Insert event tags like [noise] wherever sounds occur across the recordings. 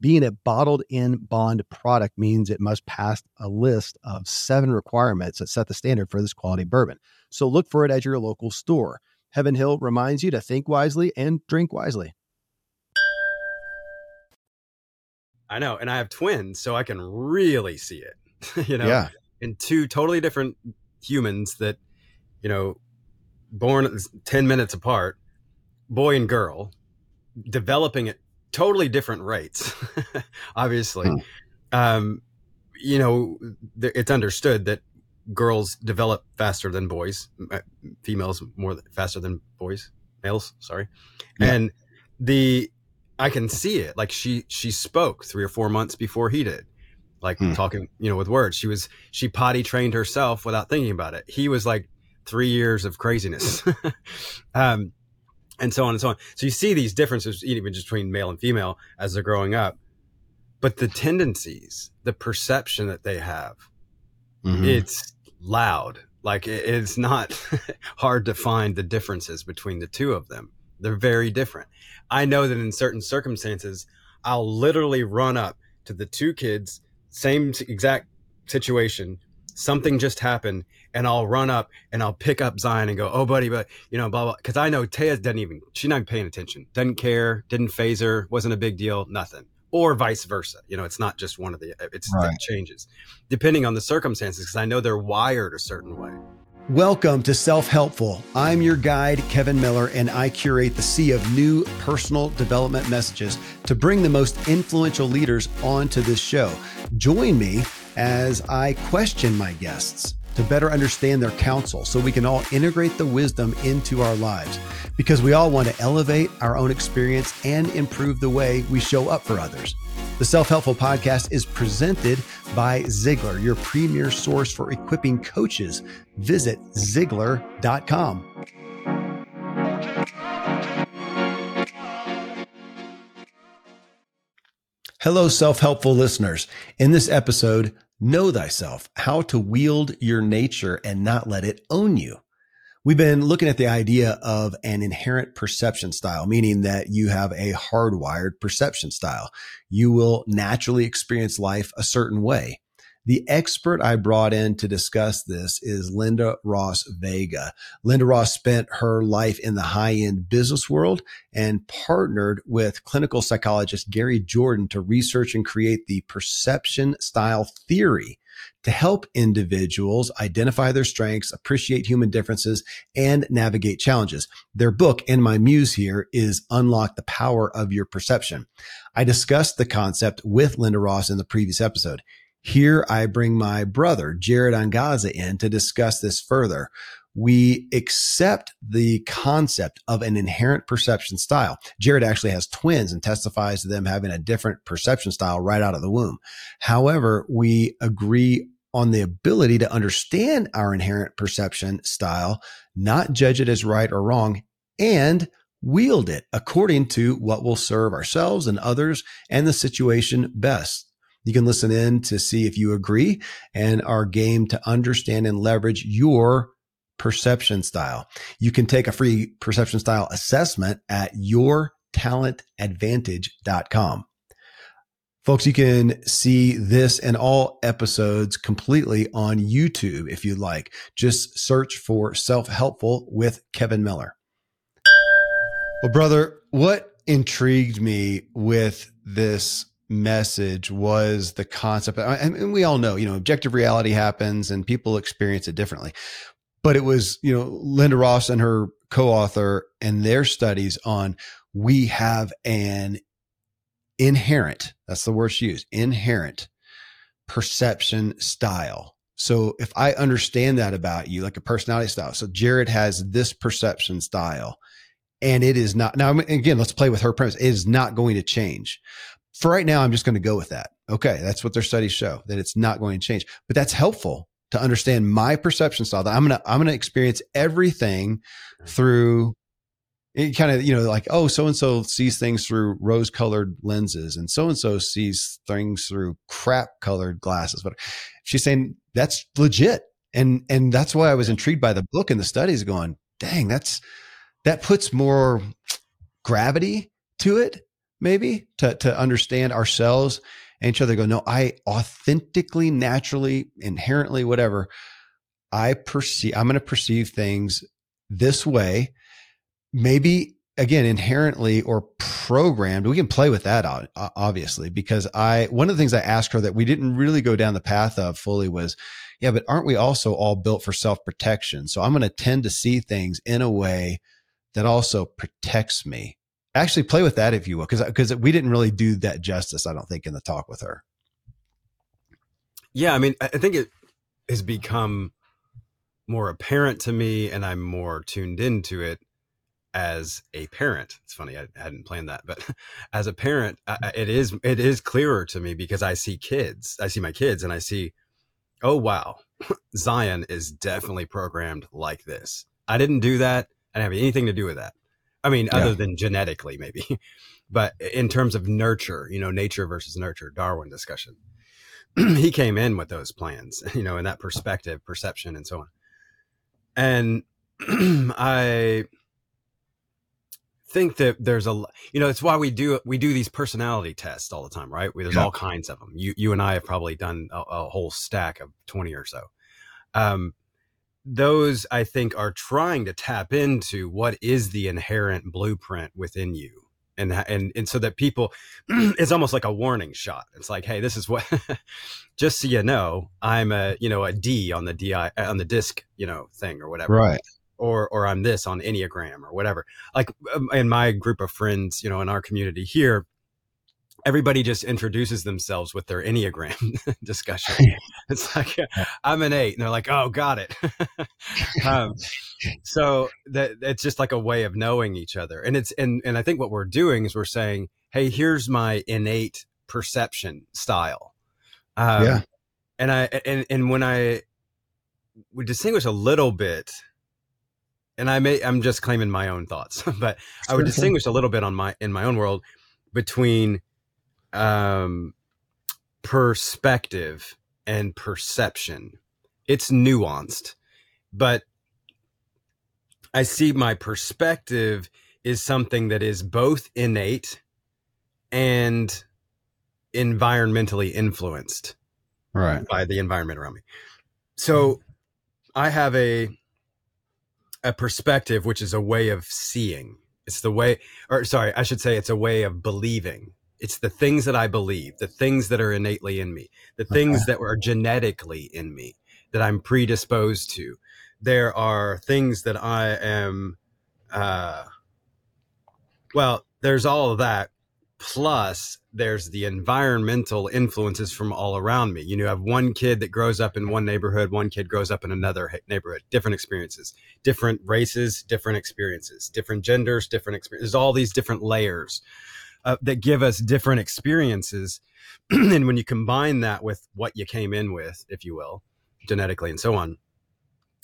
Being a bottled in bond product means it must pass a list of seven requirements that set the standard for this quality bourbon. So look for it at your local store. Heaven Hill reminds you to think wisely and drink wisely. I know, and I have twins, so I can really see it. [laughs] you know, yeah. in two totally different humans that, you know, born 10 minutes apart, boy and girl, developing at totally different rates, [laughs] obviously. Hmm. Um, you know, it's understood that girls develop faster than boys, uh, females more faster than boys, males, sorry. Yeah. And the, I can see it. Like she, she spoke three or four months before he did. Like hmm. talking, you know, with words. She was, she potty trained herself without thinking about it. He was like three years of craziness. [laughs] um, and so on and so on. So you see these differences even just between male and female as they're growing up. But the tendencies, the perception that they have, mm-hmm. it's loud. Like it's not [laughs] hard to find the differences between the two of them. They're very different. I know that in certain circumstances, I'll literally run up to the two kids, same exact situation, something just happened and I'll run up and I'll pick up Zion and go, oh, buddy, but you know, blah, blah. Cause I know Taya doesn't even, she's not even paying attention, doesn't care, didn't phase her, wasn't a big deal, nothing. Or vice versa. You know, it's not just one of the, it's right. it changes depending on the circumstances. Cause I know they're wired a certain way. Welcome to Self Helpful. I'm your guide, Kevin Miller, and I curate the sea of new personal development messages to bring the most influential leaders onto this show. Join me as I question my guests to better understand their counsel so we can all integrate the wisdom into our lives because we all want to elevate our own experience and improve the way we show up for others. The Self Helpful Podcast is presented by Ziglar, your premier source for equipping coaches. Visit Ziglar.com. Hello, self helpful listeners. In this episode, Know thyself, how to wield your nature and not let it own you. We've been looking at the idea of an inherent perception style, meaning that you have a hardwired perception style. You will naturally experience life a certain way. The expert I brought in to discuss this is Lynda-Ross Vega. Lynda-Ross spent her life in the high end business world and partnered with clinical psychologist Gary Jordan to research and create the perception style theory to help individuals identify their strengths, appreciate human differences, and navigate challenges. Their book, and my muse here, is Unlock the Power of Your Perception. I discussed the concept with Lynda-Ross in the previous episode. Here I bring my brother, Jared Angaza, in to discuss this further. We accept the concept of an inherent perception style. Jared actually has twins and testifies to them having a different perception style right out of the womb. However, we agree on the ability to understand our inherent perception style, not judge it as right or wrong, and wield it according to what will serve ourselves and others and the situation best. You can listen in to see if you agree and are game to understand and leverage your perception style. You can take a free perception style assessment at yourtalentadvantage.com. Folks, you can see this and all episodes completely on YouTube if you'd like. Just search for Self Helpful with Kevin Miller. Well, brother, what intrigued me with this message was the concept and we all know you know objective reality happens and people experience it differently but it was you know lynda-ross and her co-author and their studies on we have an inherent, that's the word she used, inherent perception style. So if I understand that about you, like a personality style, so Jared has this perception style and it is not now again let's play with her premise. It is not going to change. For right now i'm just going to go with that. Okay that's what their studies show that it's not going to change. But that's helpful to understand my perception style that i'm going to i'm going to experience everything through eh, it kind of you know like oh so and so sees things through rose colored lenses and so and so sees things through crap colored glasses but she's saying that's legit. And and that's why i was intrigued by the book and the studies going dang that's that puts more gravity to it, maybe to, to understand ourselves and each other. Go, no, I authentically, naturally, inherently, whatever, I perceive, I'm going to perceive things this way. Maybe again, inherently or programmed. We can play with that obviously, because I, one of the things I asked her that we didn't really go down the path of fully was, yeah, but aren't we also all built for self protection? So I'm going to tend to see things in a way that also protects me. Actually, play with that if you will, because because we didn't really do that justice. I don't think in the talk with her. Yeah, I mean, I think it has become more apparent to me, and I'm more tuned into it as a parent. It's funny I hadn't planned that, but [laughs] as a parent, it is it is clearer to me because I see kids. I see my kids, and I see, oh wow, [laughs] Zion is definitely programmed like this. I didn't do that. I didn't have anything to do with that. I mean, yeah. other than genetically, maybe, [laughs] but in terms of nurture, you know, nature versus nurture, Darwin discussion, [clears throat] he came in with those plans, [laughs] you know, in that perspective, perception, and so on. And [clears throat] I think that there's a, you know, it's why we do we do these personality tests all the time, right? There's yeah. all kinds of them. You you and I have probably done a, a whole stack of twenty or so. Um, those I think are trying to tap into what is the inherent blueprint within you. And, and and so that people [clears throat] it's almost like a warning shot. It's like hey this is what [laughs] just so you know i'm a you know a d on the di on the disc you know thing or whatever. Right. Or or i'm this on enneagram or whatever. Like um, in my group of friends you know in our community here everybody just introduces themselves with their enneagram [laughs] discussion. [laughs] It's like i'm an eight and they're like oh got it. [laughs] Um, so that it's just like a way of knowing each other. And it's and and i think what we're doing is we're saying hey here's my innate perception style. Um, yeah. and i and and when i we distinguish a little bit and i may i'm just claiming my own thoughts but i would distinguish a little bit on my in my own world between um, perspective and perception. It's nuanced, but I see my perspective is something that is both innate and environmentally influenced right by the environment around me. So I have a a perspective which is a way of seeing. It's the way or sorry, I should say it's a way of believing it's the things that I believe, the things that are innately in me, the things okay. that are genetically in me that I'm predisposed to. There are things that I am, uh, well, there's all of that. Plus, there's the environmental influences from all around me. You know, you have one kid that grows up in one neighborhood, one kid grows up in another neighborhood, different experiences, different races, different experiences, different genders, different experiences, There's all these different layers uh, that give us different experiences. [clears throat] and when you combine that with what you came in with, if you will, genetically and so on,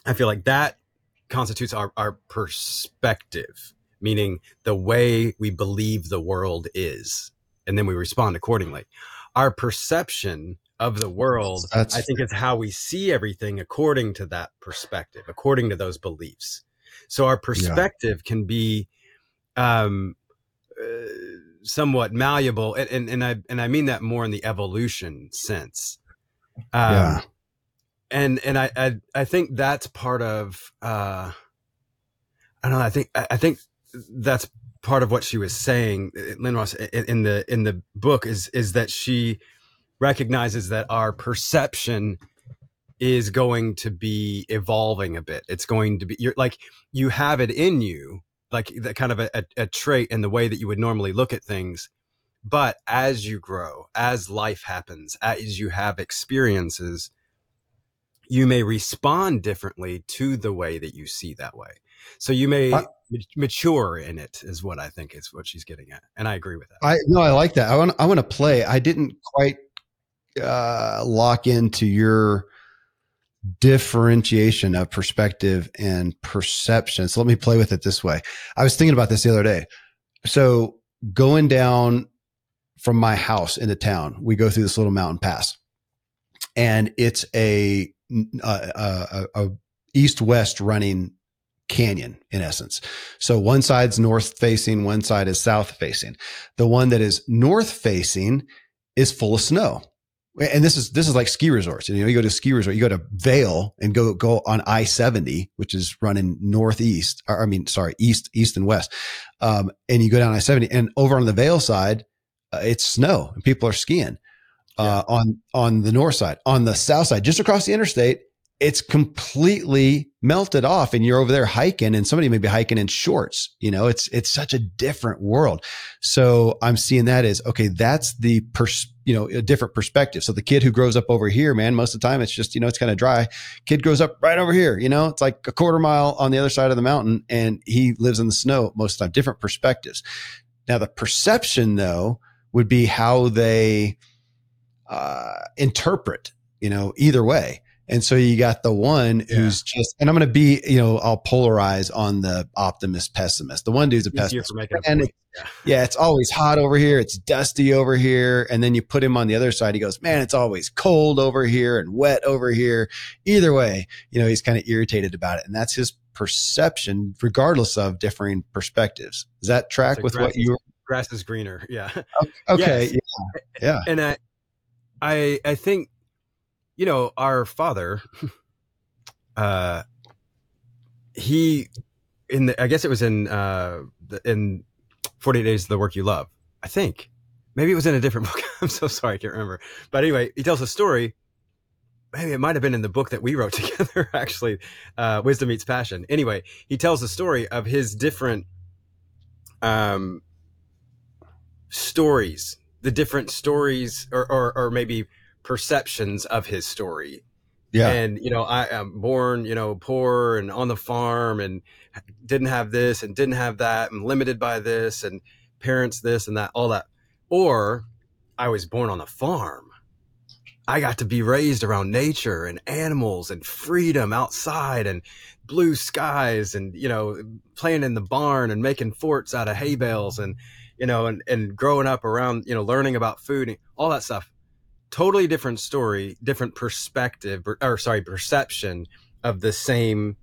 I feel like that constitutes our, our perspective, meaning the way we believe the world is. And then we respond accordingly. Our perception of the world, That's... I think, is how we see everything according to that perspective, according to those beliefs. So our perspective yeah. can be um, uh, somewhat malleable, and, and, and I and I mean that more in the evolution sense. Um, yeah. And and I, I I think that's part of uh, I don't know. I think I think that's part of what she was saying, Lynn Ross, in, in the in the book is is that she recognizes that our perception is going to be evolving a bit. It's going to be you're like you have it in you, like the kind of a, a, a trait in the way that you would normally look at things. But as you grow, as life happens, as you have experiences, you may respond differently to the way that you see that way. So you may I, mature in it is what I think is what she's getting at. And I agree with that. I no, I like that. I want I want to play. I didn't quite uh, lock into your differentiation of perspective and perception. So let me play with it this way. I was thinking about this the other day. So going down from my house into town, we go through this little mountain pass and it's a, a, a, a east west running canyon in essence. So one side's north facing, one side is south facing. The one that is north facing is full of snow and this is this is like ski resorts. You know, you go to ski resort, you go to Vail and go go on I seventy, which is running northeast. Or, I mean, sorry, east, east and west. Um, and you go down I seventy, and over on the Vail side, uh, it's snow and people are skiing. Uh, yeah. on on the north side, on the south side, just across the interstate, it's completely melted off and you're over there hiking and somebody may be hiking in shorts you know it's it's such a different world so i'm seeing that as okay that's the pers- you know a different perspective. So the kid who grows up over here man most of the time it's just you know it's kind of dry. Kid grows up right over here you know? It's like a quarter mile on the other side of the mountain and he lives in the snow most of the time. Different perspectives. Now the perception though would be how they uh, interpret you know either way and so you got the one who's just, and I'm going to be, you know, I'll polarize on the optimist pessimist. The one dude's a Eeyore pessimist. and it, yeah. yeah, it's always hot over here. It's dusty over here. And then you put him on the other side. He goes, man, it's always cold over here and wet over here. Either way, you know, he's kind of irritated about it. And that's his perception, regardless of differing perspectives. Does that track with what you grass is greener. [laughs] Yeah. Okay. Yes. Yeah. Yeah. And I, I, I think you know, our father, [laughs] uh, he, in the, I guess it was in, uh, in 48 Days of the Work You Love, I think. Maybe it was in a different [laughs] book. I'm so sorry, I can't remember. But anyway, he tells a story. Maybe it might have been in the book that we wrote [laughs] together, actually, uh, Wisdom Meets Passion. Anyway, he tells the story of his different um, stories, the different stories, or, or, or maybe perceptions of his story. Yeah. And, you know, I am born, you know, poor and on the farm and didn't have this and didn't have that and limited by this and parents this and that, all that. Or I was born on a farm. I got to be raised around nature and animals and freedom outside and blue skies and, you know, playing in the barn and making forts out of hay bales and, you know, and, and growing up around, you know, learning about food and all that stuff totally different story, different perspective, or, or sorry, perception of the same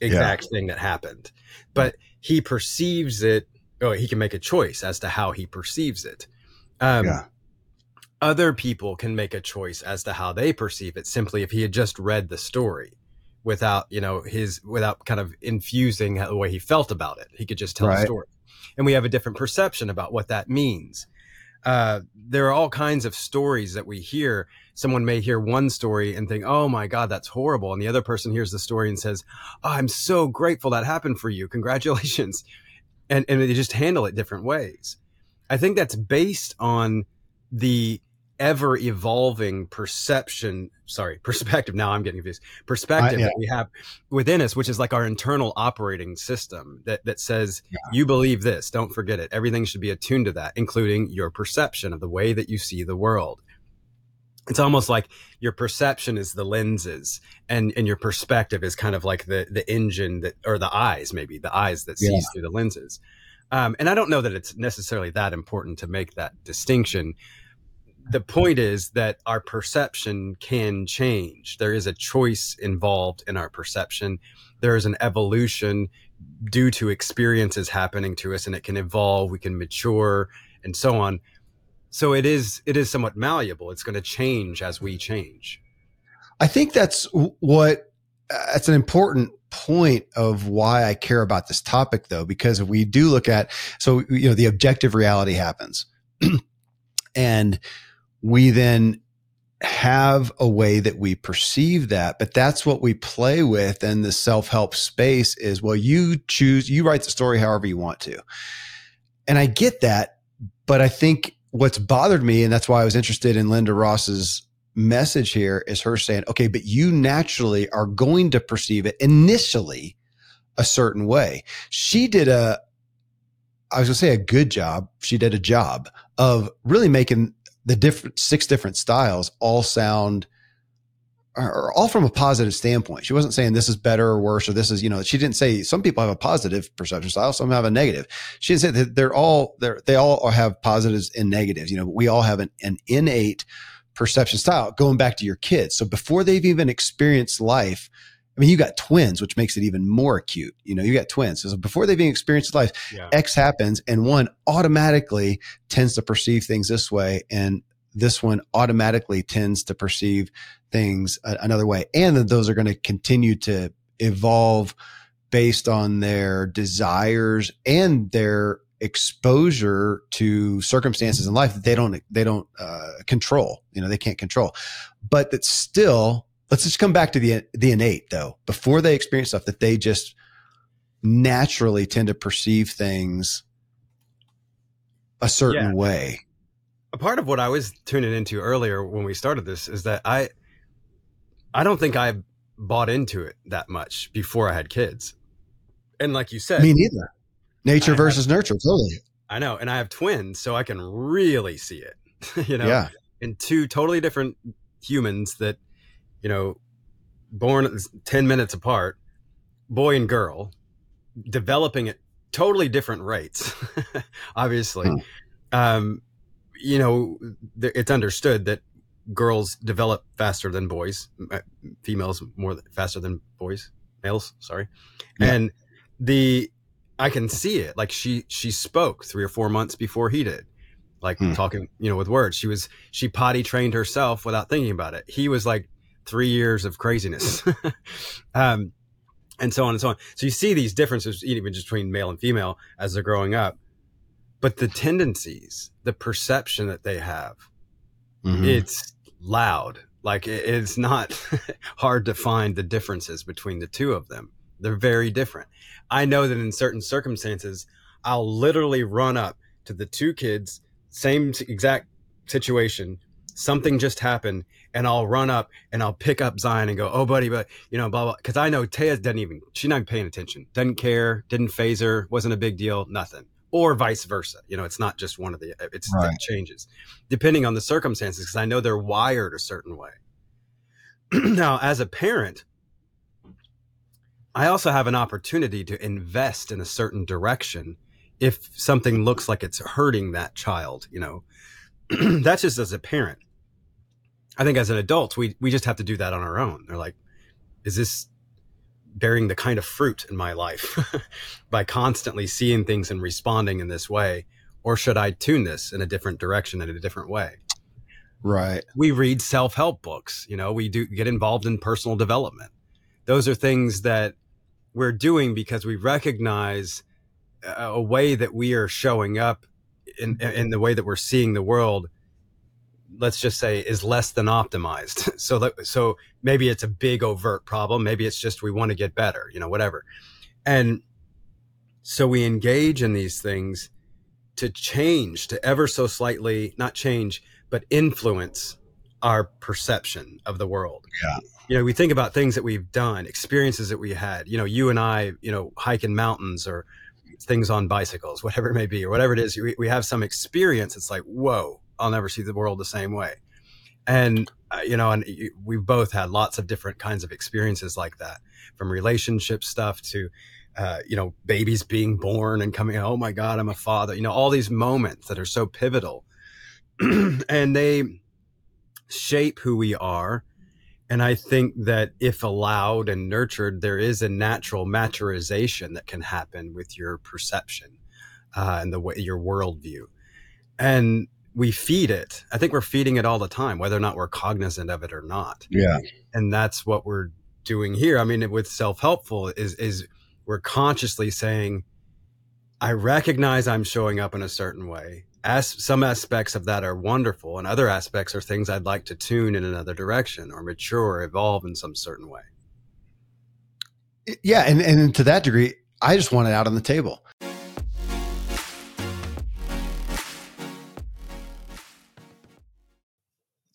exact yeah. thing that happened. But he perceives it. Oh, he can make a choice as to how he perceives it. Um, yeah. Other people can make a choice as to how they perceive it simply if he had just read the story without, you know, his, without kind of infusing the way he felt about it. He could just tell right. the story. And we have a different perception about what that means uh, there are all kinds of stories that we hear. Someone may hear one story and think, "Oh my God, that's horrible," and the other person hears the story and says, "Oh, I'm so grateful that happened for you. Congratulations," and and they just handle it different ways. I think that's based on the ever evolving perception sorry [laughs] perspective now i'm getting confused perspective yeah. that we have within us which is like our internal operating system that that says yeah. you believe this don't forget it everything should be attuned to that including your perception of the way that you see the world it's almost like your perception is the lenses and and your perspective is kind of like the the engine that or the eyes maybe the eyes that sees yeah. through the lenses um, and i don't know that it's necessarily that important to make that distinction the point is that our perception can change. There is a choice involved in our perception. There is an evolution due to experiences happening to us and it can evolve, we can mature and so on. So it is it is somewhat malleable. It's going to change as we change. I think that's what that's an important point of why I care about this topic though because we do look at so you know the objective reality happens. [clears throat] and we then have a way that we perceive that, but that's what we play with in the self help space is, well, you choose, you write the story however you want to. And I get that, but I think what's bothered me, and that's why I was interested in Lynda-Ross's message here, is her saying, okay, but you naturally are going to perceive it initially a certain way. She did a, I was going to say a good job. She did a job of really making the different six different styles all sound or all from a positive standpoint. She wasn't saying this is better or worse, or this is, you know, she didn't say some people have a positive perception style, some have a negative. She didn't say that they're all, they're, they all have positives and negatives. You know, we all have an, an innate perception style going back to your kids. So before they've even experienced life, I mean, you got twins, which makes it even more acute. You know, you got twins. So before they've even experienced life, yeah. X happens and one automatically tends to perceive things this way. And this one automatically tends to perceive things another way. And that those are going to continue to evolve based on their desires and their exposure to circumstances in life that they don't, they don't uh, control, you know, they can't control, but that still let's just come back to the the innate though. Before they experience stuff that they just naturally tend to perceive things a certain yeah. way. A part of what i was tuning into earlier when we started this is that i i don't think i bought into it that much before i had kids. And like you said me neither. Nature I versus have, nurture totally. I know and i have twins so i can really see it [laughs] you know? Yeah. in two totally different humans that you know, born 10 minutes apart, boy and girl, developing at totally different rates, [laughs] obviously. Hmm. Um, you know, it's understood that girls develop faster than boys, uh, females more faster than boys, males, sorry. Yeah. And the, I can see it. Like she, she spoke three or four months before he did like hmm. talking, you know, with words. She was, she potty trained herself without thinking about it. He was like three years of craziness. [laughs] um, and so on and so on. So you see these differences even between male and female as they're growing up, but the tendencies, the perception that they have, mm-hmm. it's loud. Like it's not [laughs] hard to find the differences between the two of them. They're very different. I know that in certain circumstances, I'll literally run up to the two kids, same exact situation. Something just happened and I'll run up and I'll pick up Zion and go, "Oh, buddy, but you know, blah blah." Because I know Taya doesn't even she's not even paying attention, doesn't care, didn't phase her, wasn't a big deal, nothing, or vice versa. You know, it's not just one of the it's right. it changes depending on the circumstances. Because I know they're wired a certain way. [clears throat] now, as a parent, I also have an opportunity to invest in a certain direction if something looks like it's hurting that child. You know, [clears throat] that's just as a parent I think as an adult, we we just have to do that on our own. They're like, is this bearing the kind of fruit in my life [laughs] by constantly seeing things and responding in this way, or should I tune this in a different direction in a different way? Right. We read self help books. You know, we do get involved in personal development. Those are things that we're doing because we recognize a way that we are showing up in, in the way that we're seeing the world let's just say is less than optimized. [laughs] So that, so maybe it's a big overt problem. Maybe it's just we want to get better, you know, whatever. And so we engage in these things to change, to ever so slightly, not change, but influence our perception of the world. Yeah. You know, we think about things that we've done, experiences that we had, you know, you and I, you know, hiking mountains or things on bicycles, [laughs] whatever it may be, or whatever it is, we, we have some experience. It's like, whoa, I'll never see the world the same way. And, uh, you know, and we've both had lots of different kinds of experiences like that from relationship stuff to, uh, you know, babies being born and coming, oh my God, I'm a father, you know, all these moments that are so pivotal [clears throat] and they shape who we are. And I think that if allowed and nurtured, there is a natural maturization that can happen with your perception uh, and the way your worldview. And we feed it. I think we're feeding it all the time, whether or not we're cognizant of it or not. Yeah. And that's what we're doing here. I mean, with self helpful is is we're consciously saying, I recognize I'm showing up in a certain way. As some aspects of that are wonderful, and other aspects are things I'd like to tune in another direction or mature, or evolve in some certain way. Yeah, and and to that degree, I just want it out on the table.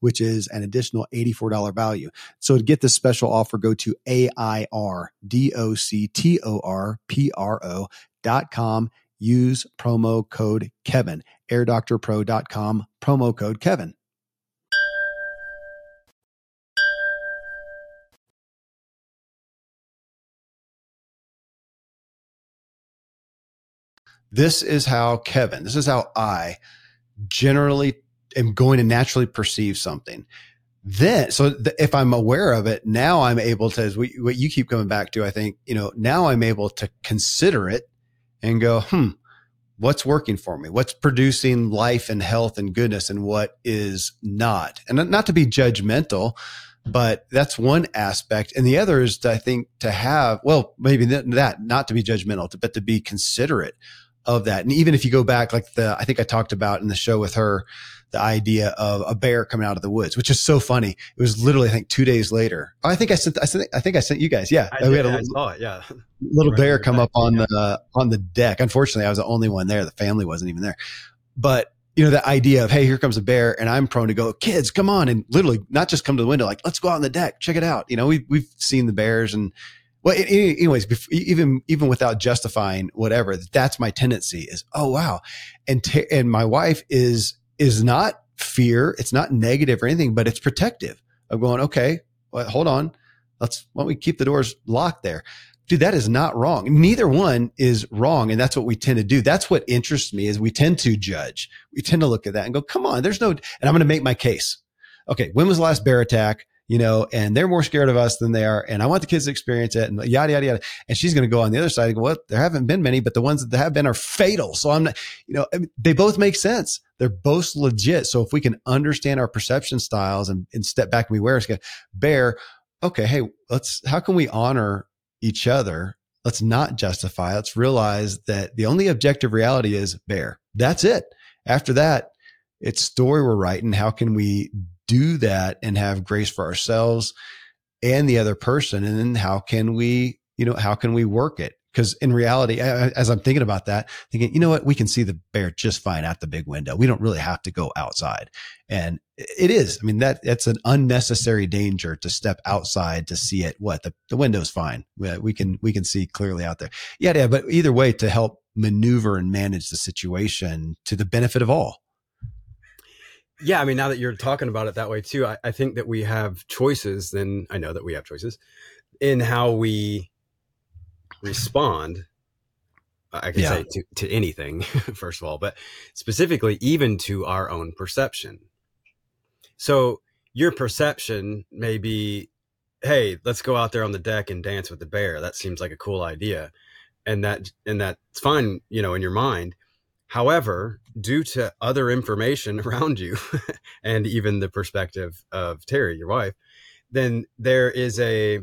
which is an additional $84 value. So to get this special offer, go to A-I-R-D-O-C-T-O-R-P-R-O dot com use promo code Kevin. AirDoctorPro.com, promo code Kevin. This is how Kevin, this is how I generally am going to naturally perceive something. Then, so th- if I'm aware of it, now I'm able to, as we, what you keep coming back to, I think, you know, now I'm able to consider it and go, hmm, what's working for me? What's producing life and health and goodness and what is not? And not to be judgmental, but that's one aspect. And the other is, to, I think, to have, well, maybe that, not to be judgmental, but to be considerate of that. And even if you go back, like the, I think I talked about in the show with her, the idea of a bear coming out of the woods, which is so funny. It was literally, I think, two days later. Oh, I think I sent, I sent, I think I sent you guys. Yeah, I, we had a saw it. Yeah, little right, bear come up on yeah. the on the deck. Unfortunately, I was the only one there. The family wasn't even there. But you know, the idea of, hey, here comes a bear, and I'm prone to go, kids, come on, and literally not just come to the window, like let's go out on the deck, check it out. You know, we we've seen the bears and. Well, anyways, even even without justifying whatever, that's my tendency is, oh wow, and t- and my wife is is not fear. It's not negative or anything, but it's protective of going, okay, well, hold on. Let's, why don't we keep the doors locked there? Dude, that is not wrong. Neither one is wrong. And that's what we tend to do. That's what interests me is we tend to judge. We tend to look at that and go, come on, there's no, and I'm going to make my case. Okay. When was the last bear attack? You know, and they're more scared of us than they are. And I want the kids to experience it and yada, yada, yada. And she's going to go on the other side and go, well, there haven't been many, but the ones that have been are fatal. So I'm not, you know, I mean, they both make sense. They're both legit. So if we can understand our perception styles and, and step back and be aware, bear, okay, hey, let's, how can we honor each other? Let's not justify. Let's realize that the only objective reality is bear. That's it. After that, it's story we're writing. How can we do that and have grace for ourselves and the other person? And then how can we, you know, how can we work it? Because in reality, as I'm thinking about that, thinking, you know what, we can see the bear just fine out the big window. We don't really have to go outside. And it is. I mean, that that's an unnecessary danger to step outside to see it. What the, the window's fine. We can we can see clearly out there. Yeah, yeah. But either way, to help maneuver and manage the situation to the benefit of all. Yeah, I mean, now that you're talking about it that way too, I, I think that we have choices. Then I know that we have choices in how we respond I can yeah. say to, to anything, [laughs] first of all, but specifically even to our own perception. So your perception may be, hey, let's go out there on the deck and dance with the bear. That seems like a cool idea. And that and that's fine, you know, in your mind. However, due to other information [laughs] around you [laughs] and even the perspective of Terry, your wife, then there is a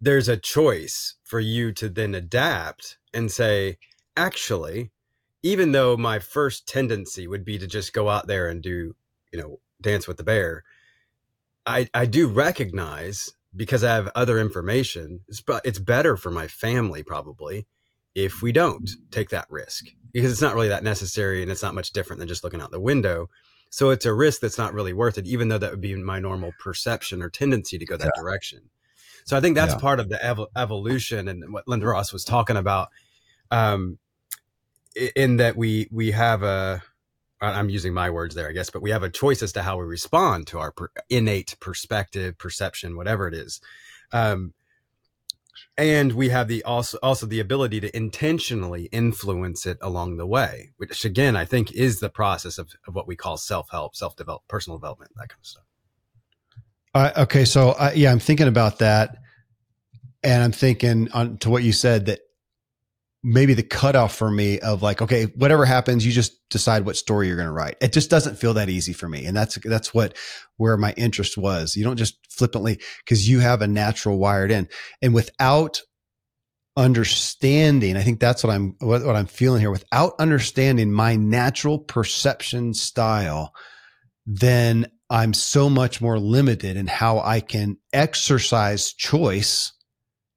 there's a choice for you to then adapt and say, actually, even though my first tendency would be to just go out there and do, you know, dance with the bear, I, I do recognize because I have other information, it's, it's better for my family probably if we don't take that risk because it's not really that necessary and it's not much different than just looking out the window. So it's a risk that's not really worth it, even though that would be my normal perception or tendency to go that yeah. direction. So I think that's yeah. part of the ev- evolution and what Lynda-Ross was talking about. Um, in that we we have a I'm using my words there, I guess, but we have a choice as to how we respond to our per- innate perspective, perception, whatever it is. Um, and we have the also also the ability to intentionally influence it along the way, which again I think is the process of, of what we call self help, self develop, personal development, that kind of stuff. Uh, okay, so uh, yeah, I'm thinking about that, and I'm thinking on to what you said that maybe the cutoff for me of like, okay, whatever happens, you just decide what story you're going to write. It just doesn't feel that easy for me, and that's that's what where my interest was. You don't just flippantly because you have a natural wired in, and without understanding, I think that's what I'm what, what I'm feeling here. Without understanding my natural perception style, then I'm so much more limited in how I can exercise choice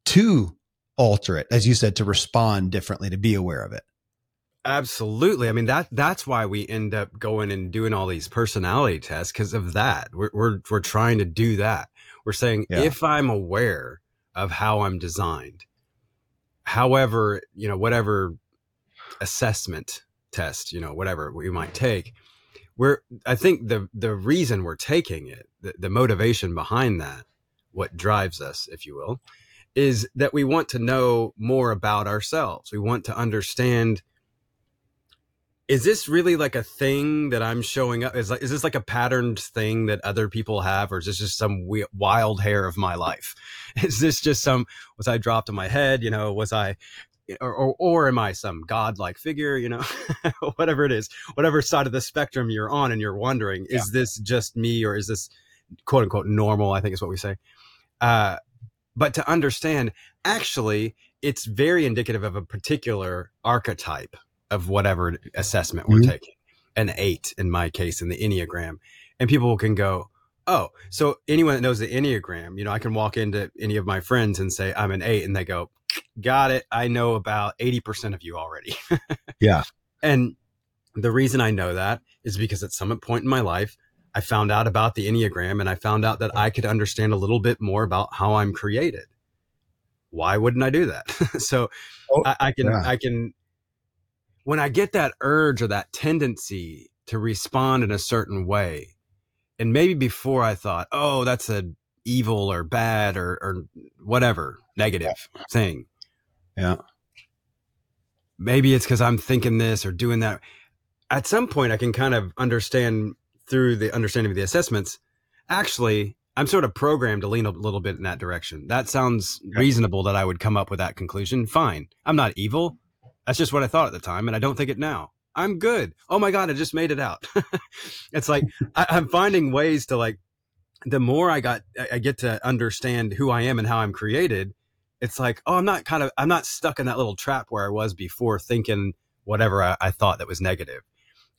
to alter it, as you said, to respond differently, to be aware of it. Absolutely. I mean that that's why we end up going and doing all these personality tests because of that. We're, we're we're trying to do that. We're saying yeah. if I'm aware of how I'm designed, however, you know, whatever assessment test, you know, whatever we might take, we're i think the the reason we're taking it the, the motivation behind that what drives us if you will is that we want to know more about ourselves we want to understand is this really like a thing that i'm showing up is like is this like a patterned thing that other people have or is this just some wild hair of my life [laughs] is this just some was i dropped in my head you know was i or, or, or am I some godlike figure? You know, [laughs] whatever it is, whatever side of the spectrum you're on, and you're wondering, yeah. is this just me, or is this quote unquote normal? I think is what we say. Uh, but to understand, actually, it's very indicative of a particular archetype of whatever assessment we're mm-hmm. taking. An eight in my case in the Enneagram, and people can go, oh, so anyone that knows the Enneagram, you know, I can walk into any of my friends and say I'm an eight, and they go, got it. I know about 80% of you already. [laughs] yeah. And the reason I know that is because at some point in my life, I found out about the Enneagram and I found out that I could understand a little bit more about how I'm created. Why wouldn't I do that? [laughs] so oh, I, I, can, yeah. I can, when I get that urge or that tendency to respond in a certain way, and maybe before I thought, oh, that's a evil or bad or, or whatever negative yeah. thing. Yeah. Maybe it's because I'm thinking this or doing that. At some point, I can kind of understand through the understanding of the assessments. Actually, I'm sort of programmed to lean a little bit in that direction. That sounds reasonable that I would come up with that conclusion. Fine. I'm not evil. That's just what I thought at the time, and I don't think it now. I'm good. Oh my God, I just made it out. [laughs] it's like I, I'm finding ways to like the more I got, I get to understand who I am and how I'm created. It's like, oh, I'm not kind of, I'm not stuck in that little trap where I was before thinking whatever I, I thought that was negative.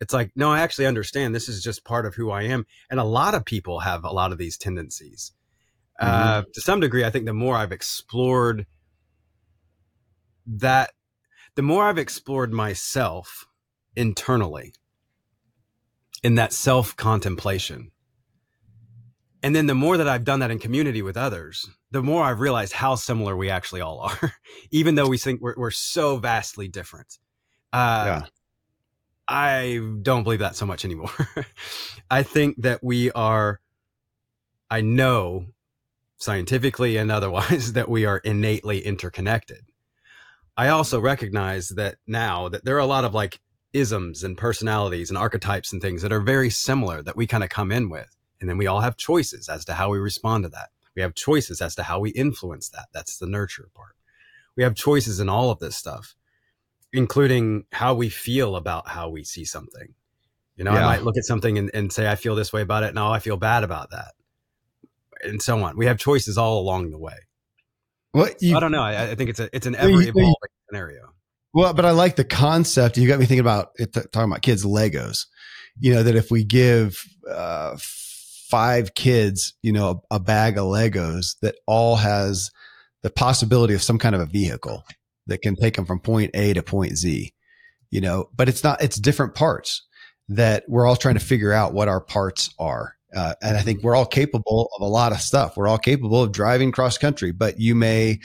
It's like, no, I actually understand this is just part of who I am. And a lot of people have a lot of these tendencies. Mm-hmm. Uh, to some degree, I think the more I've explored that the more I've explored myself internally in that self contemplation, and then the more that I've done that in community with others, the more I've realized how similar we actually all [laughs] are, even though we think we're, we're so vastly different. Uh, yeah. I don't believe that so much anymore. [laughs] I think that we are, I know scientifically and [laughs] otherwise that we are innately interconnected. I also recognize that now that there are a lot of like isms and personalities and archetypes and things that are very similar that we kind of come in with. And then we all have choices as to how we respond to that. We have choices as to how we influence that. That's the nurture part. We have choices in all of this stuff, including how we feel about how we see something. You know, yeah. I might look at something and, and say, I feel this way about it. No, I feel bad about that. And so on. We have choices all along the way. Well, you, I don't know. I, I, think it's a it's an ever evolving scenario. Well, but I like the concept. You got me thinking about it, talking about kids Legos. You know that if we give uh, five kids, you know, a, a bag of Legos that all has the possibility of some kind of a vehicle that can take them from point A to point Z, you know, but it's not, it's different parts that we're all trying to figure out what our parts are. Uh, and I think we're all capable of a lot of stuff. We're all capable of driving cross country, but you may,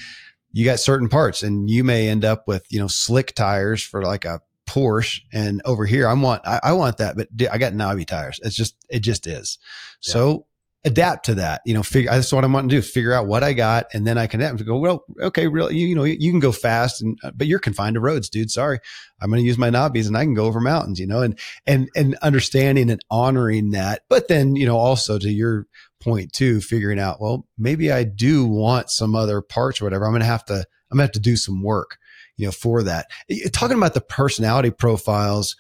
you got certain parts and you may end up with, you know, slick tires for like a Porsche and over here I want I, I want that, but I got knobby tires. It's just it just is. Yeah. So adapt to that. You know, figure that's what I want to do. Figure out what I got, and then I can adapt go. Well, okay, really, you, you know, you, can go fast, and uh, but you're confined to roads, dude. Sorry, I'm going to use my knobbies, and I can go over mountains. You know, and and and understanding and honoring that, but then you know also to your point too, figuring out well maybe I do want some other parts or whatever. I'm going to have to I'm going to have to do some work you know, for that. Talking about the personality profiles,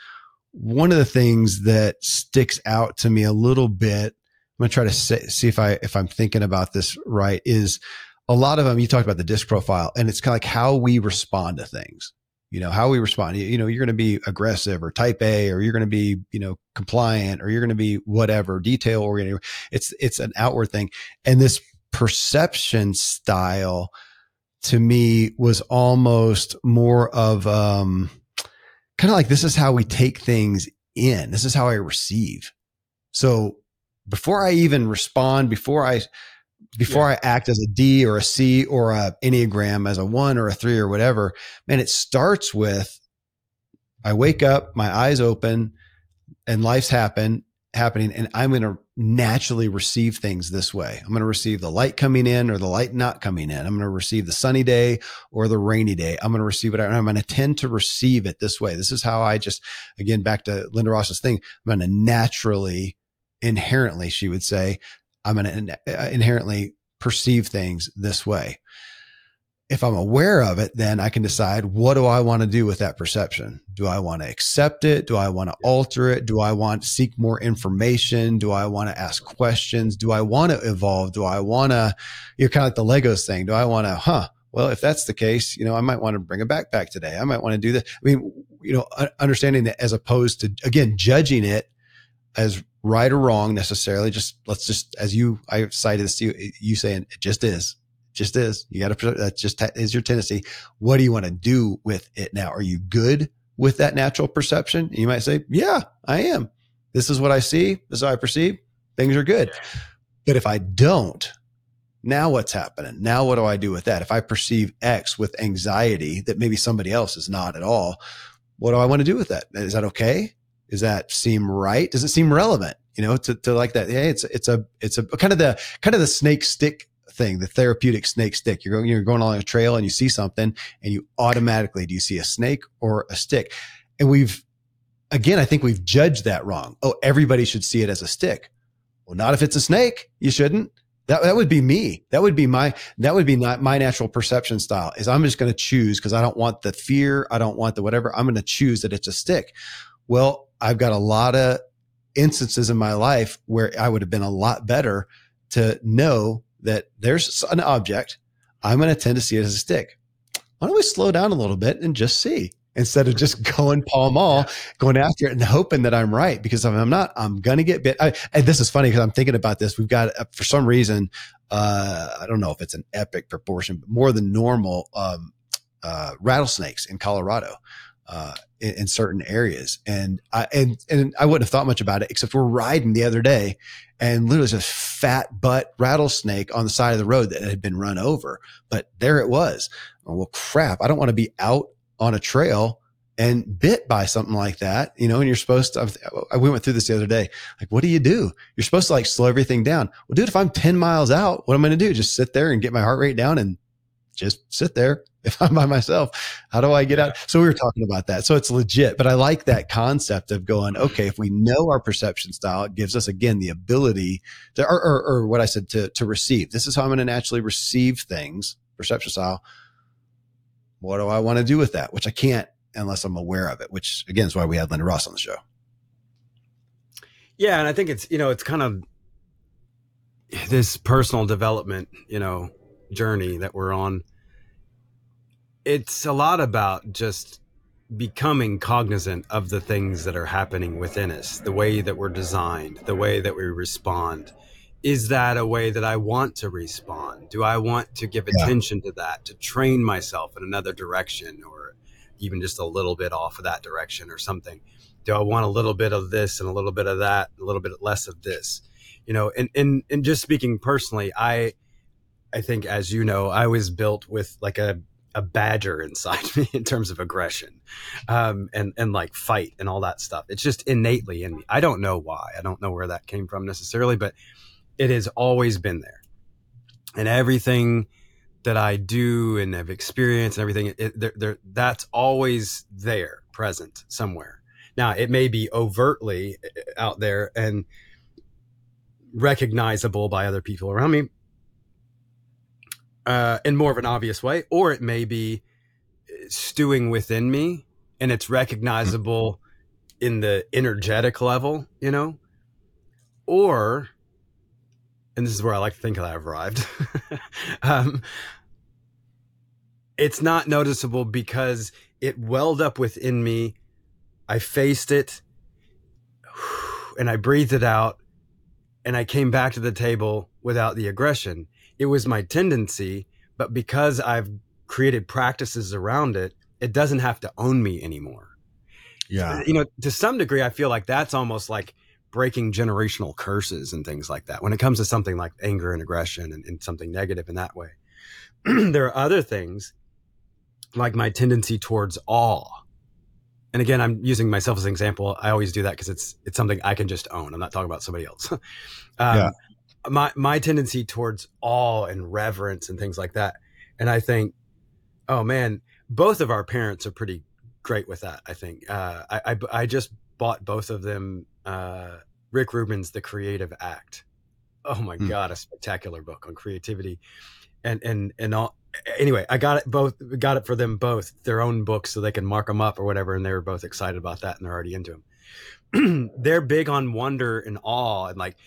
one of the things that sticks out to me a little bit, I'm going to try to say, see if I, if I'm thinking about this right is a lot of them, you talked about the disc profile and it's kind of like how we respond to things you know how we respond you, you know you're going to be aggressive or type a or you're going to be you know compliant or you're going to be whatever detail oriented it's it's an outward thing and this perception style to me was almost more of um, kind of like this is how we take things in. This is how I receive. So before I even respond, before I before yeah. I act as a D or a C or a Enneagram as a one or a three or whatever, man, it starts with I wake up, my eyes open, and life's happen happening, and I'm going to naturally receive things this way. I'm going to receive the light coming in or the light not coming in. I'm going to receive the sunny day or the rainy day. I'm going to receive it. I'm going to tend to receive it this way. This is how I just, again, back to Lynda-Ross's thing. I'm going to naturally, inherently, she would say, I'm going to uh, inherently perceive things this way if I'm aware of it, then I can decide what do I want to do with that perception? Do I want to accept it? Do I want to alter it? Do I want to seek more information? Do I want to ask questions? Do I want to evolve? Do I want to, you're kind of like the Legos thing. Do I want to, huh? Well, if that's the case, you know, I might want to bring a backpack today. I might want to do this. I mean, you know, understanding that as opposed to, again, judging it as right or wrong necessarily. Just let's just, as you, I cited this to you, you saying it just is just is. You got to, that just is your tendency. What do you want to do with it now? Are you good with that natural perception? You might say, yeah, I am. This is what I see. This is how I perceive. Things are good. But if I don't, now what's happening? Now what do I do with that? If I perceive X with anxiety that maybe somebody else is not at all, what do I want to do with that? Is that okay? Does that seem right? Does it seem relevant? You know, to, to like that. Hey, it's, it's a, it's a kind of the, kind of the snake stick thing, the therapeutic snake stick. You're going, you're going along a trail and you see something and you automatically, do you see a snake or a stick? And we've, again, I think we've judged that wrong. Oh, everybody should see it as a stick. Well, not if it's a snake. You shouldn't. That, that would be me. That would be my, that would be not my natural perception style is I'm just going to choose because I don't want the fear. I don't want the whatever. I'm going to choose that it's a stick. Well, I've got a lot of instances in my life where I would have been a lot better to know that there's an object. I'm going to tend to see it as a stick. Why don't we slow down a little bit and just see instead of just [laughs] going Pall Mall, going after it and hoping that I'm right? Because if I'm not, I'm going to get bit. I, and this is funny because I'm thinking about this. We've got, uh, for some reason, uh, I don't know if it's an epic proportion, but more than normal, um, uh, rattlesnakes in Colorado. Uh, in, in, certain areas, and I and and I wouldn't have thought much about it, except we're riding the other day, and literally just fat butt rattlesnake on the side of the road that had been run over. But there it was. Oh, well, crap! I don't want to be out on a trail and bit by something like that, you know, and you're supposed to, I, we went through this the other day. Like, what do you do? You're supposed to like slow everything down. Well, dude, if I'm 10 miles out, what am I going to do? Just sit there and get my heart rate down and just sit there. [laughs] If I'm by myself, how do I get out? So we were talking about that. So it's legit, but I like that concept of going, okay, if we know our perception style, it gives us again the ability to, or, or, or what I said to, to receive. This is how I'm going to naturally receive things, perception style. What do I want to do with that? Which I can't unless I'm aware of it, which again is why we had Lynda-Ross on the show. Yeah, and I think it's you know it's kind of this personal development you know journey that we're on. It's a lot about just becoming cognizant of the things that are happening within us, the way that we're designed, the way that we respond. Is that a way that I want to respond? Do I want to give attention yeah. to that, to train myself in another direction or even just a little bit off of that direction or something? Do I want a little bit of this and a little bit of that, a little bit less of this? You know, and and and just speaking personally, I I think as you know, I was built with like a a badger inside [laughs] me in terms of aggression um, and and like fight and all that stuff. It's just innately in me. I don't know why. I don't know where that came from necessarily, but it has always been there. And everything that I do and have experienced and everything, it, they're, they're, that's always there, present somewhere. Now, it may be overtly uh, out there and recognizable by other people around me uh, in more of an obvious way, or it may be stewing within me and it's recognizable in the energetic level, you know, or and this is where I like to think that I've arrived. [laughs] um, it's not noticeable because it welled up within me. I faced it [sighs] and I breathed it out and I came back to the table without the aggression. It was my tendency, but because I've created practices around it, it doesn't have to own me anymore. Yeah. You know, to some degree, I feel like that's almost like breaking generational curses and things like that when it comes to something like anger and aggression and, and something negative in that way. [clears throat] there are other things like my tendency towards awe. And again, I'm using myself as an example. I always do that because it's it's something I can just own. I'm not talking about somebody else. [laughs] um, yeah. My my tendency towards awe and reverence and things like that. And I think, oh man, both of our parents are pretty great with that. I think uh, I, I, I just bought both of them uh, Rick Rubin's The Creative Act. Oh my mm. god, a spectacular book on creativity, and and and all. Anyway, I got it both. Got it for them both, their own books, so they can mark them up or whatever. And they were both excited about that, and they're already into them. [clears throat] they're big on wonder and awe, and like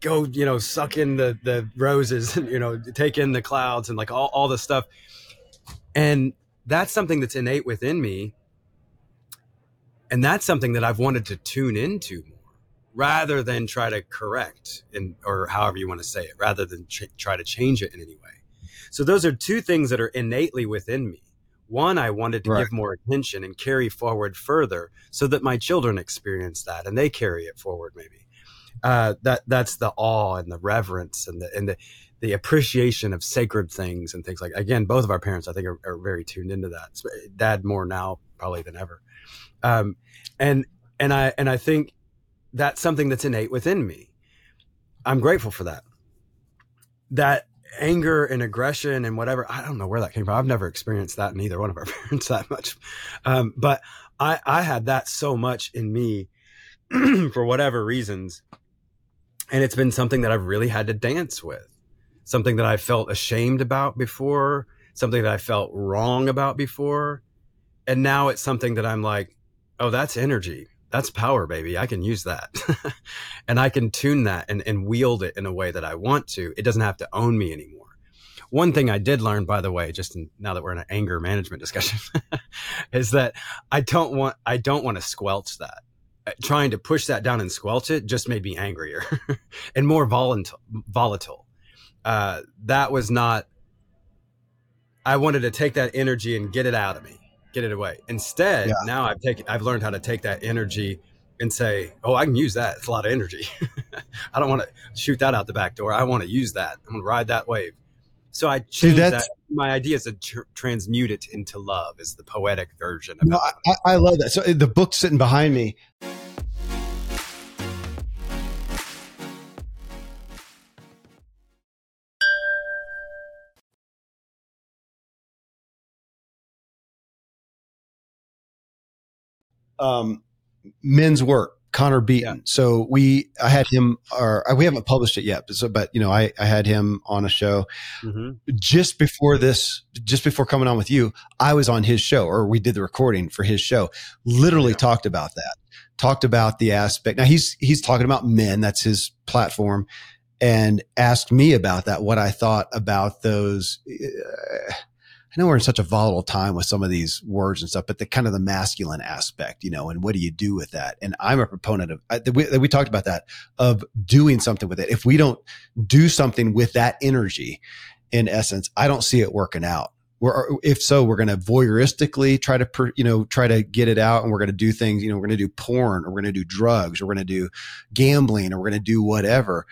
go, you know, suck in the the roses, and [laughs] you know, take in the clouds, and like all all the stuff. And that's something that's innate within me and that's something that I've wanted to tune into more rather than try to correct and or however you want to say it rather than ch- try to change it in any way. So those are two things that are innately within me. One, I wanted to right. give more attention and carry forward further so that my children experience that and they carry it forward maybe. Uh, that that's the awe and the reverence and the and the the appreciation of sacred things and things like again both of our parents i think are, are very tuned into that dad more now probably than ever um, and and I and I think that's something that's innate within me. I'm grateful for that. That anger and aggression and whatever I don't know where that came from. I've never experienced that in either one of our [laughs] parents that much, um, but I I had that so much in me [clears throat] for whatever reasons, and it's been something that I've really had to dance with, something that I felt ashamed about before, something that I felt wrong about before, and now it's something that I'm like oh, that's energy. That's power, baby. I can use that. [laughs] and I can tune that and, and wield it in a way that I want to. It doesn't have to own me anymore. One thing I did learn, by the way, just in, now that we're in an anger management discussion, [laughs] is that I don't want I don't want to squelch that. Uh, trying to push that down and squelch it just made me angrier [laughs] and more volatile. volatile. Uh, that was not I wanted to take that energy and get it out of me, get it away. Instead, yeah. now I've taken, I've learned how to take that energy and say, "Oh, I can use that. It's a lot of energy. [laughs] I don't want to shoot that out the back door. I want to use that. I'm going to ride that wave." So I changed that. My idea is to tr- transmute it into love. Is the poetic version. Of no, I, I love that. So the book sitting behind me. Um, men's work Connor Beaton. Yeah. So we, I had him, or we haven't published it yet, but, so, but you know, I, I had him on a show mm-hmm. just before this, just before coming on with you. I was on his show, or we did the recording for his show. Literally yeah. talked about that. Talked about the aspect. Now he's he's talking about men. That's his platform, and asked me about that. What I thought about those. Uh, know we're in such a volatile time with some of these words and stuff, but the kind of the masculine aspect, you know, and what do you do with that? And I'm a proponent of, I, we, we talked about that, of doing something with it. If we don't do something with that energy, in essence, I don't see it working out. We're, if so, we're going to voyeuristically try to, you know, try to get it out and we're going to do things, you know, we're going to do porn or we're going to do drugs or we're going to do gambling or we're going to do whatever.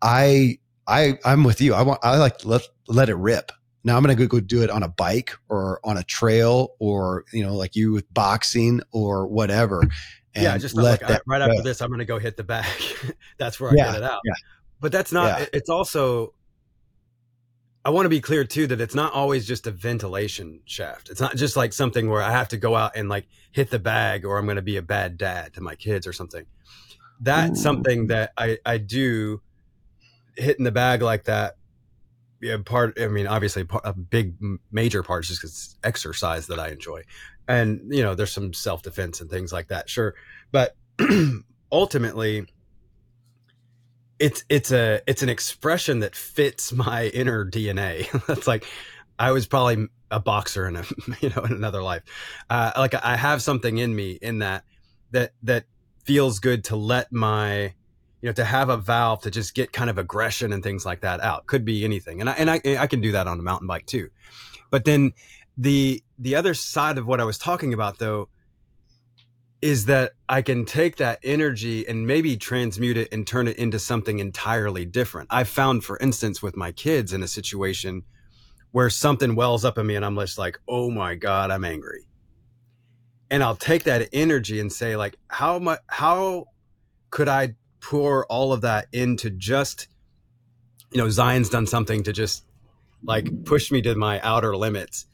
I, I, I'm with you. I want, I like let, let it rip. Now I'm going to go do it on a bike or on a trail or, you know, like you with boxing or whatever. yeah, just let like, that right after this, I'm going to go hit the bag. [laughs] that's where I yeah, get it out. Yeah. But that's not, yeah. it's also, I want to be clear too that it's not always just a ventilation shaft. It's not just like something where I have to go out and like hit the bag or I'm going to be a bad dad to my kids or something. That's Ooh. something that I, I do hitting the bag like that yeah, part. I mean, obviously, a big major part is just because exercise that I enjoy, and you know, there's some self defense and things like that. Sure, but [clears throat] ultimately, it's it's a it's an expression that fits my inner DNA. [laughs] That's like I was probably a boxer in a [laughs] you know in another life. Uh, like I have something in me in that that that feels good to let my you know, to have a valve to just get kind of aggression and things like that out. Could be anything. And I, and I, I can do that on a mountain bike too. But then the, the other side of what I was talking about though, is that I can take that energy and maybe transmute it and turn it into something entirely different. I've found, for instance, with my kids in a situation where something wells up in me and I'm just like, oh my God, I'm angry. And I'll take that energy and say, like, how much, how could I pour all of that into just, you know, Zion's done something to just like push me to my outer limits.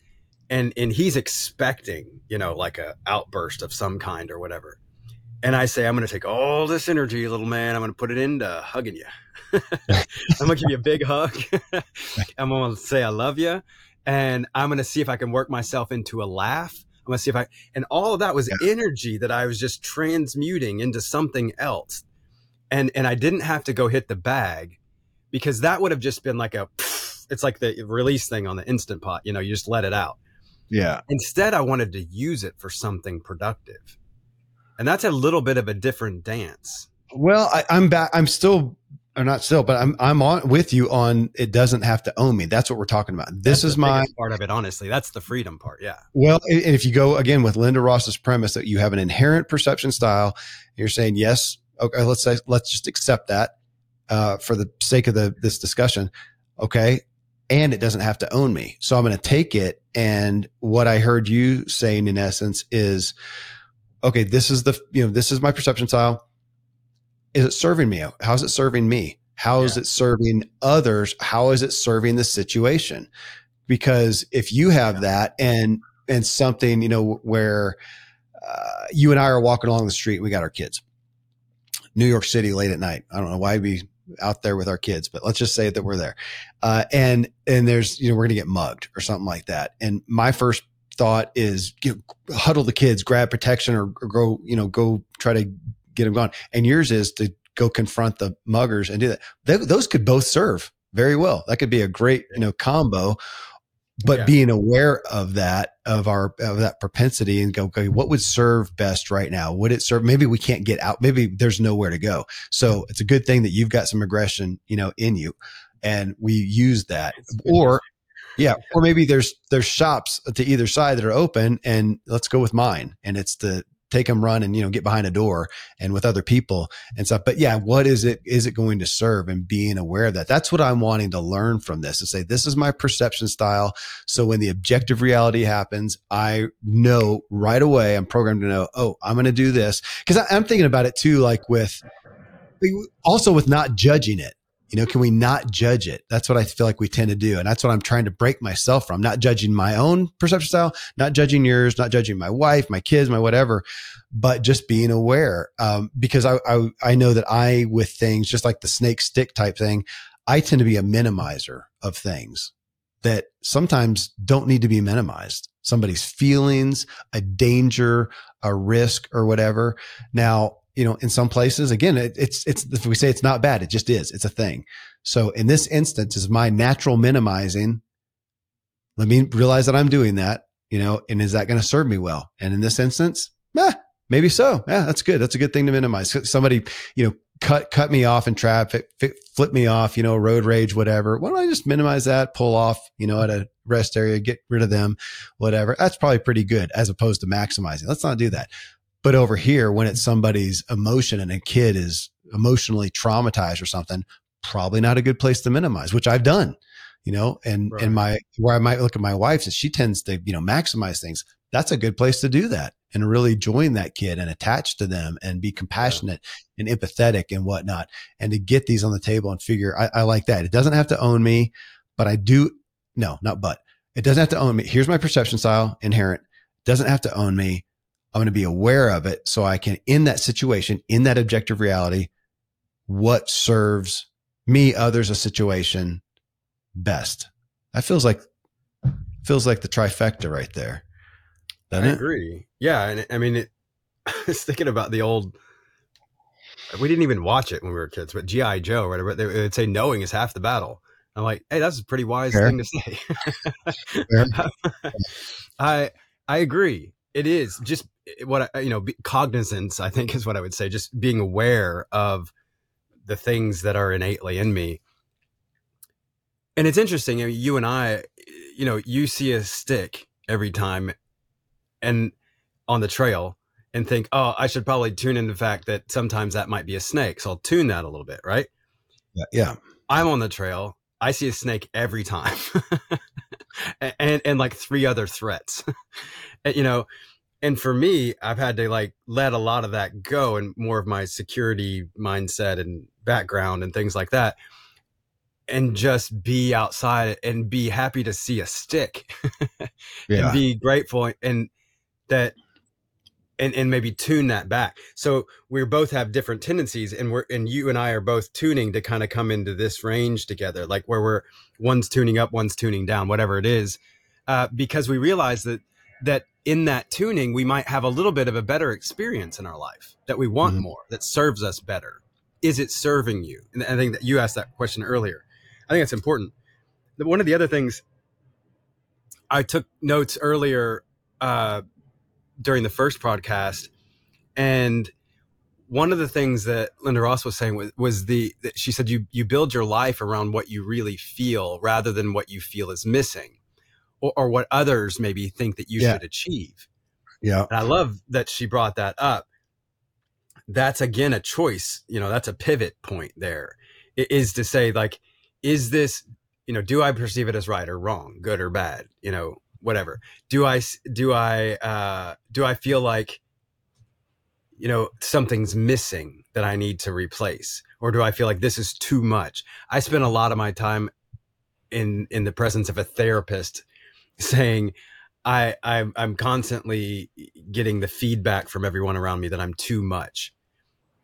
And, and he's expecting, you know, like a outburst of some kind or whatever. And I say, I'm going to take all this energy, little man. I'm going to put it into hugging you. [laughs] I'm going to give you a big hug. [laughs] I'm going to say, I love you. And I'm going to see if I can work myself into a laugh. I'm going to see if I, and all of that was yeah. energy that I was just transmuting into something else and and I didn't have to go hit the bag because that would have just been like a [sniffs] it's like the release thing on the instant pot you know you just let it out yeah instead I wanted to use it for something productive and that's a little bit of a different dance well I, I'm back I'm still or not still, but I'm I'm on with you on it doesn't have to own me. That's what we're talking about. This That's is my part of it, honestly. That's the freedom part. Yeah. Well, and if you go again with Lynda-Ross's premise that you have an inherent perception style, you're saying yes, okay, let's say, let's just accept that uh, for the sake of the this discussion. Okay. And it doesn't have to own me. So I'm going to take it. And what I heard you saying in essence is, okay, this is the, you know, this is my perception style. Is it serving me? How's it serving me? How is yeah. it serving others? How is it serving the situation? Because if you have yeah. that and, and something, you know, where uh, you and I are walking along the street, we got our kids New York City late at night. I don't know why we out there with our kids, but let's just say that we're there. Uh, and, and there's, you know, we're going to get mugged or something like that. And my first thought is you know, huddle the kids, grab protection or, or go, you know, go try to get them gone. And yours is to go confront the muggers and do that. Those could both serve very well. That could be a great, you know, combo but yeah. being aware of that of our of that propensity and go okay what would serve best right now? Would it serve maybe we can't get out maybe there's nowhere to go. So it's a good thing that you've got some aggression you know in you and we use that. Or yeah, or maybe there's there's shops to either side that are open, and let's go with mine, and it's the take them run and you know get behind a door and with other people and stuff. But yeah what is it is it going to serve and being aware of that? That's what i'm wanting to learn from this and say this is my perception style. So when the objective reality happens i know right away i'm programmed to know oh i'm going to do this. Because i'm thinking about it too like with also with not judging it you know, can we not judge it? That's what I feel like we tend to do. And that's what I'm trying to break myself from, not judging my own perception style, not judging yours, not judging my wife, my kids, my whatever, but just being aware. Um, because I, I, I know that I, with things just like the snake stick type thing, I tend to be a minimizer of things that sometimes don't need to be minimized. Somebody's feelings, a danger, a risk or whatever. Now, you know, in some places, again, it, it's, it's, if we say it's not bad, it just is. It's a thing. So in this instance is my natural minimizing. Let me realize that I'm doing that, you know, and is that going to serve me well? And in this instance, eh, maybe so. Yeah, that's good. That's a good thing to minimize. Somebody, you know, cut, cut me off in traffic, flip me off, you know, road rage, whatever. Why don't I just minimize that, pull off, you know, at a rest area, get rid of them, whatever. That's probably pretty good as opposed to maximizing. Let's not do that. But over here, when it's somebody's emotion and a kid is emotionally traumatized or something, probably not a good place to minimize, which I've done, you know, and, right. and my, where I might look at my wife is she tends to, you know, maximize things. That's a good place to do that and really join that kid and attach to them and be compassionate yeah. and empathetic and whatnot. And to get these on the table and figure, I, I like that. It doesn't have to own me, but I do. No, not but it doesn't have to own me. Here's my perception style inherent. Doesn't have to own me I'm going to be aware of it so I can, in that situation, in that objective reality, what serves me, others, a situation best. That feels like, feels like the trifecta right there. I it? agree. Yeah. And I mean, it, [laughs] I was thinking about the old, we didn't even watch it when we were kids, but G.I. Joe, whatever, they would say knowing is half the battle. I'm like, hey, that's a pretty wise Fair. thing to say. [laughs] I I agree. It is just eh, what I, you know, cognizance. I think [laughs] is what I would say. Just being aware of the things that are innately in me. And it's interesting. You, know, you and I, eh, you know, you see a stick every time, and on the trail, and think, oh, I should probably tune in the fact that sometimes that might be a snake. So I'll tune that a little bit, right? Yeah. yeah. I'm on the trail. I see a snake every time. [laughs] and, and, and like three other threats. [laughs] you know, and for me, I've had to like let a lot of that go and more of my security mindset and background and things like that. And just be outside and be happy to see a stick [laughs] yeah. and be grateful and that and, and maybe tune that back. So we both have different tendencies and we're and you and I are both tuning to kind of come into this range together, like where we're one's tuning up, one's tuning down, whatever it is. Uh, because we realize that that in that tuning, we might have a little bit of a better experience in our life that we want mm-hmm. more, that serves us better. Is it serving you? And I think that you asked that question earlier. I think it's important. One of the other things I took notes earlier uh, during the first podcast, and one of the things that Lynda-Ross was saying was, was the that she said you you build your life around what you really feel rather than what you feel is missing or, or what others maybe think that you yeah. should achieve. Yeah. And I love that she brought that up. That's again a choice, you know, that's a pivot point there it is to say like, is this, you know, do I perceive it as right or wrong, good or bad, you know, whatever. Do I, do I, uh, do I feel like, you know, something's missing that I need to replace? Or do I feel like this is too much? I spend a lot of my time in, in the presence of a therapist saying, I, I I'm constantly getting the feedback from everyone around me that I'm too much,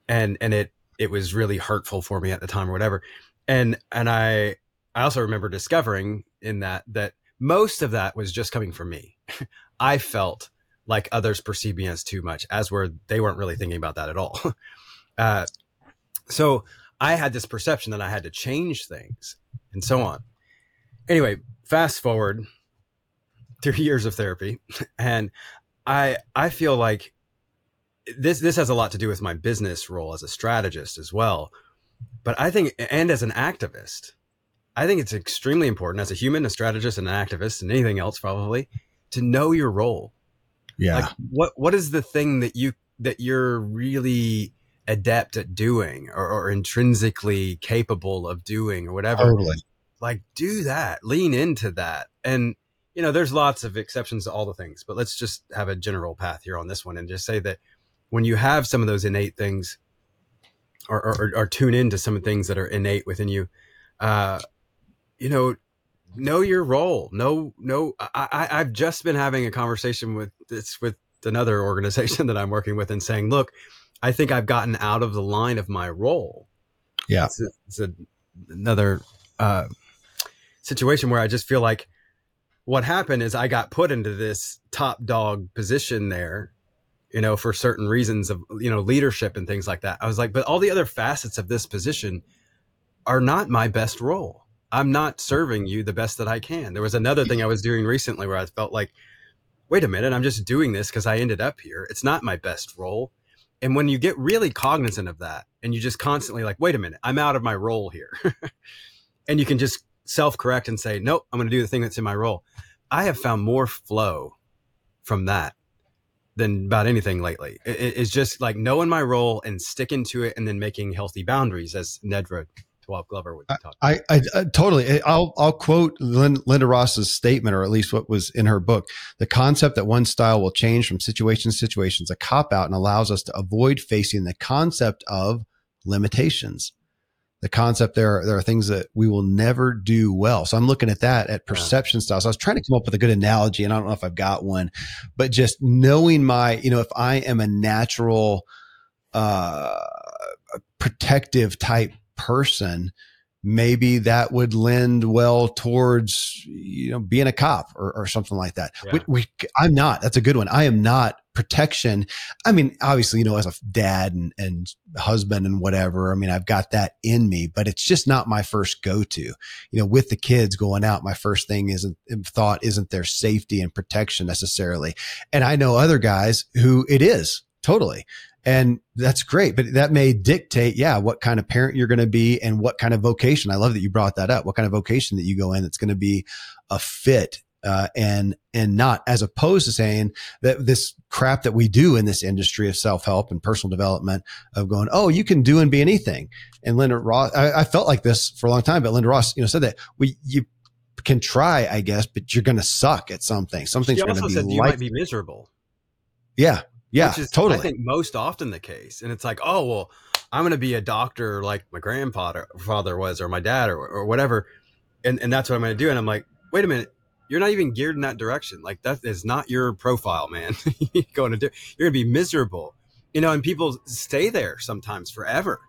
and and it it was really hurtful for me at the time or whatever, and and I I also remember discovering in that that most of that was just coming from me. [laughs] I felt like others perceived me as too much, as were they weren't really thinking about that at all. [laughs] uh, so I had this perception that I had to change things and so on. Anyway, fast forward three years of therapy, [laughs] and I I feel like this this has a lot to do with my business role as a strategist as well. But I think, and as an activist, I think it's extremely important as a human, a strategist, and an activist, and anything else probably to know your role. Yeah. Like what what is the thing that you that you're really adept at doing or, or intrinsically capable of doing or whatever? Totally. Like do that. Lean into that. And you know, there's lots of exceptions to all the things, but let's just have a general path here on this one and just say that when you have some of those innate things or, or, or tune into some of the things that are innate within you, uh, you know, know your role. No, no, I, I've just been having a conversation with this, with another organization [laughs] that I'm working with and saying, look, I think I've gotten out of the line of my role. Yeah. It's, a, it's a, another, uh, situation where I just feel like what happened is I got put into this top dog position there, you know, for certain reasons of, you know, leadership and things like that. I was like, but all the other facets of this position are not my best role. I'm not serving you the best that I can. There was another thing I was doing recently where I felt like, wait a minute, I'm just doing this because I ended up here. It's not my best role. And when you get really cognizant of that and you just constantly like, wait a minute, I'm out of my role here. [laughs] and you can just self correct and say, nope, I'm going to do the thing that's in my role. I have found more flow from that than about anything lately. It, it's just like knowing my role and sticking to it and then making healthy boundaries, as Nedra Tawwab Glover would talk. I, I, uh, I totally. I'll I'll quote Lynda-Ross's statement, or at least what was in her book. The concept that one style will change from situation to situation is a cop out and allows us to avoid facing the concept of limitations the concept there there are things that we will never do well. So i'm looking at that at perception styles i was trying to come up with a good analogy and i don't know if i've got one but just knowing my you know if i am a natural uh protective type person maybe that would lend well towards you know being a cop or, or something like that. Yeah. we, we, i'm not. That's a good one. I am not protection. I mean obviously you know as a dad and, and husband and whatever i mean i've got that in me but it's just not my first go-to. You know with the kids going out my first thing isn't um, thought isn't their safety and protection necessarily. And i know other guys who it is totally and that's great, but that may dictate, yeah, what kind of parent you're going to be and what kind of vocation. I love that you brought that up. What kind of vocation that you go in that's going to be a fit uh, and and not as opposed to saying that this crap that we do in this industry of self help and personal development of going, oh, you can do and be anything. And Lynda-Ross, I, I, felt like this for a long time, but Lynda-Ross, you know, said that we you can try, I guess, but you're going to suck at something. Something's going to be said you might be miserable. Yeah, yeah, is, totally. I think most often the case, and it's like, oh well, I'm going to be a doctor like my grandfather father was, or my dad, or or whatever, and and that's what I'm going to do. And I'm like, wait a minute, you're not even geared in that direction. Like that is not your profile, man. [laughs] you're going to do. You're going to be miserable, you know. And people stay there sometimes forever.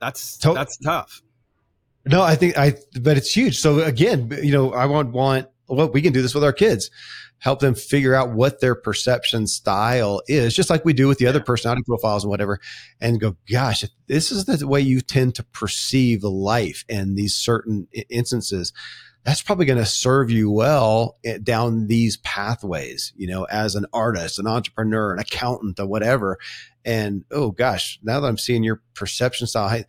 That's to- that's tough. No, I think I, but it's huge. So again, you know, I want want well, we can do this with our kids help them figure out what their perception style is, just like we do with the other personality profiles and whatever, and go, gosh, this is the way you tend to perceive life in these certain instances. That's probably going to serve you well eh, down these pathways, you know, as an artist, an entrepreneur, an accountant, or whatever. And oh gosh, now that I'm seeing your perception style,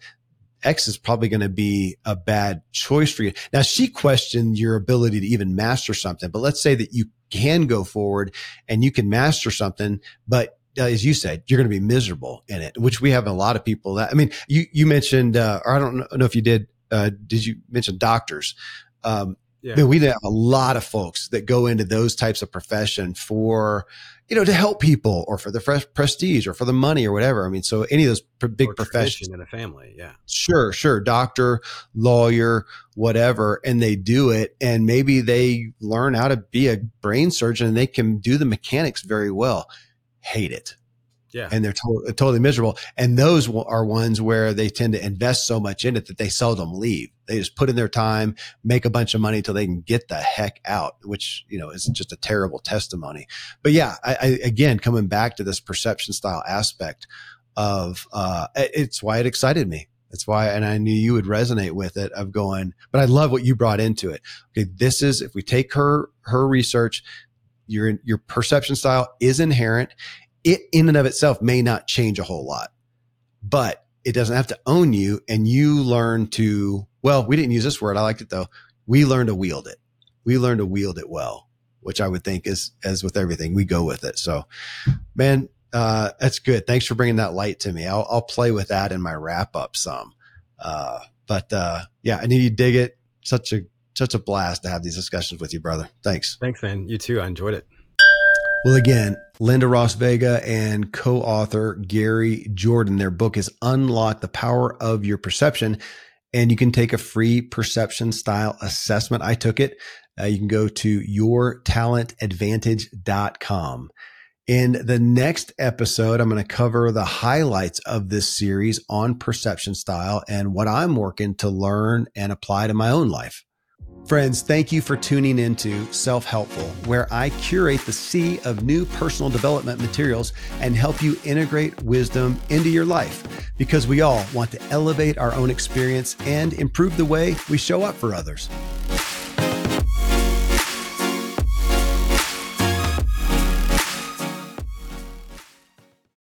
X is probably going to be a bad choice for you. Now, she questioned your ability to even master something, but let's say that you can go forward and you can master something, but uh, as you said, you're going to be miserable in it, which we have a lot of people that, I mean, you, you mentioned, uh, or I don't know if you did, uh, did you mention doctors? Um, yeah. I mean, we have a lot of folks that go into those types of profession for, you know, to help people or for the fresh prestige or for the money or whatever. I mean, so any of those big or professions in a family. Yeah. Sure. Sure. Doctor, lawyer, whatever. And they do it and maybe they learn how to be a brain surgeon and they can do the mechanics very well. Hate it. Yeah. And they're to- totally miserable. And those are ones where they tend to invest so much in it that they seldom leave. They just put in their time, make a bunch of money until they can get the heck out, which, you know, is just a terrible testimony. But yeah, I, I again, coming back to this perception style aspect of, uh, it's why it excited me. That's why, and I knew you would resonate with it of going, but I love what you brought into it. Okay. This is, if we take her, her research, your, your perception style is inherent it in and of itself may not change a whole lot, but it doesn't have to own you and you learn to well, we didn't use this word. I liked it though. We learn to wield it. We learn to wield it well, which I would think is, as with everything, we go with it. So, man, uh, that's good. Thanks for bringing that light to me. I'll, I'll play with that in my wrap up some. Uh, but, uh, yeah, I need you dig it. Such a, such a blast to have these discussions with you, brother. Thanks. Thanks, man. You too. I enjoyed it. Well, again, Lynda-Ross Vega and co author Gary Jordan, their book is Unlock the Power of Your Perception. And you can take a free perception style assessment. I took it. Uh, you can go to yourtalentadvantage.com. In the next episode, I'm going to cover the highlights of this series on perception style and what I'm working to learn and apply to my own life. Friends, thank you for tuning into Self Helpful, where I curate the sea of new personal development materials and help you integrate wisdom into your life because we all want to elevate our own experience and improve the way we show up for others.